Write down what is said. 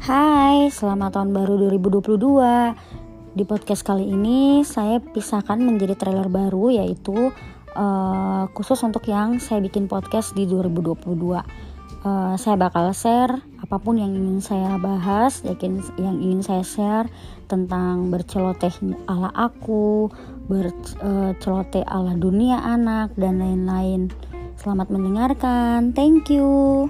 Hai, selamat tahun baru 2022. Di podcast kali ini saya pisahkan menjadi trailer baru yaitu uh, khusus untuk yang saya bikin podcast di 2022. Uh, eh, saya bakal share apa pun yang ingin saya bahas, yakin yang ingin saya share tentang berceloteh ala aku, berceloteh eh, ala dunia anak dan lain-lain. Selamat mendengarkan. Thank you.